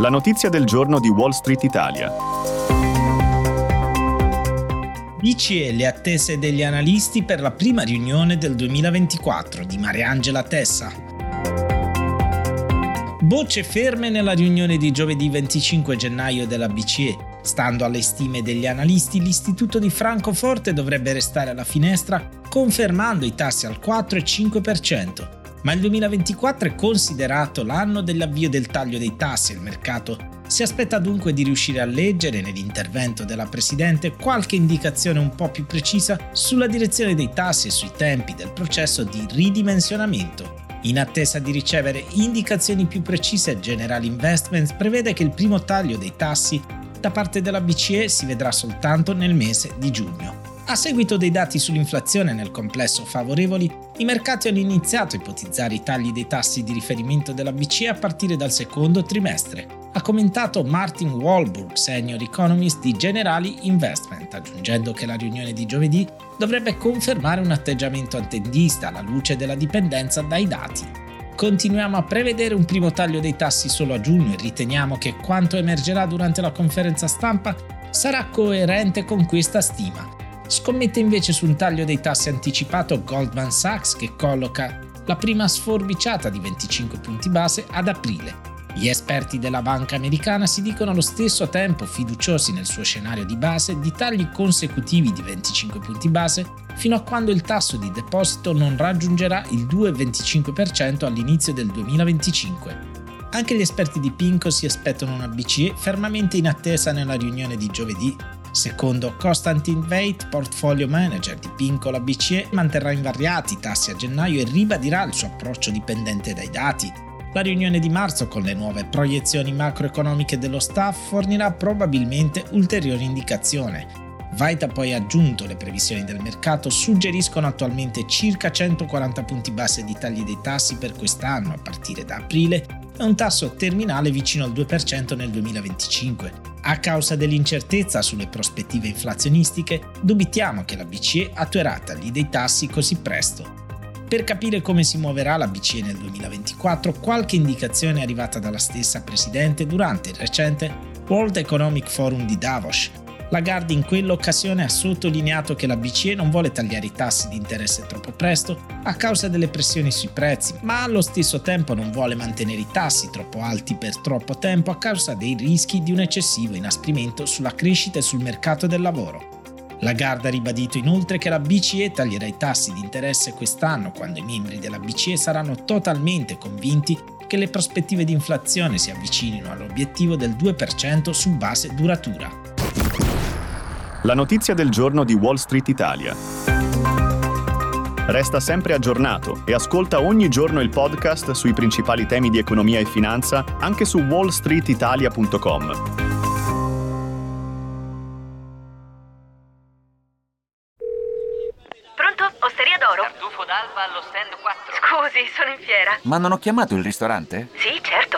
La notizia del giorno di Wall Street Italia. BCE le attese degli analisti per la prima riunione del 2024 di Mariangela Tessa. Bocce ferme nella riunione di giovedì 25 gennaio della BCE. Stando alle stime degli analisti, l'istituto di Francoforte dovrebbe restare alla finestra confermando i tassi al 4 e 5% ma il 2024 è considerato l'anno dell'avvio del taglio dei tassi il mercato si aspetta dunque di riuscire a leggere nell'intervento della Presidente qualche indicazione un po' più precisa sulla direzione dei tassi e sui tempi del processo di ridimensionamento. In attesa di ricevere indicazioni più precise, General Investments prevede che il primo taglio dei tassi da parte della BCE si vedrà soltanto nel mese di giugno. A seguito dei dati sull'inflazione nel complesso favorevoli, i mercati hanno iniziato a ipotizzare i tagli dei tassi di riferimento della BCE a partire dal secondo trimestre, ha commentato Martin Walburg, senior economist di Generali Investment, aggiungendo che la riunione di giovedì dovrebbe confermare un atteggiamento attendista alla luce della dipendenza dai dati. Continuiamo a prevedere un primo taglio dei tassi solo a giugno e riteniamo che quanto emergerà durante la conferenza stampa sarà coerente con questa stima, Scommette invece su un taglio dei tassi anticipato Goldman Sachs che colloca la prima sforbiciata di 25 punti base ad aprile. Gli esperti della banca americana si dicono allo stesso tempo fiduciosi nel suo scenario di base di tagli consecutivi di 25 punti base fino a quando il tasso di deposito non raggiungerà il 2,25% all'inizio del 2025. Anche gli esperti di Pinco si aspettano una BCE fermamente in attesa nella riunione di giovedì Secondo Constantin Veit, portfolio manager di Pincola BCE, manterrà invariati i tassi a gennaio e ribadirà il suo approccio dipendente dai dati. La riunione di marzo con le nuove proiezioni macroeconomiche dello staff fornirà probabilmente ulteriori indicazioni. Veit ha poi aggiunto le previsioni del mercato suggeriscono attualmente circa 140 punti base di tagli dei tassi per quest'anno a partire da aprile e un tasso terminale vicino al 2% nel 2025. A causa dell'incertezza sulle prospettive inflazionistiche, dubitiamo che la BCE attuerà tagli dei tassi così presto. Per capire come si muoverà la BCE nel 2024, qualche indicazione è arrivata dalla stessa Presidente durante il recente World Economic Forum di Davos, Lagarde in quell'occasione ha sottolineato che la BCE non vuole tagliare i tassi di interesse troppo presto a causa delle pressioni sui prezzi, ma allo stesso tempo non vuole mantenere i tassi troppo alti per troppo tempo a causa dei rischi di un eccessivo inasprimento sulla crescita e sul mercato del lavoro. Lagarde ha ribadito inoltre che la BCE taglierà i tassi di interesse quest'anno quando i membri della BCE saranno totalmente convinti che le prospettive di inflazione si avvicinino all'obiettivo del 2% su base duratura. La notizia del giorno di Wall Street Italia. Resta sempre aggiornato e ascolta ogni giorno il podcast sui principali temi di economia e finanza anche su wallstreetitalia.com. Pronto? Osteria d'oro? Tartufo d'alba allo stand 4. Scusi, sono in fiera. Ma non ho chiamato il ristorante? Sì, certo.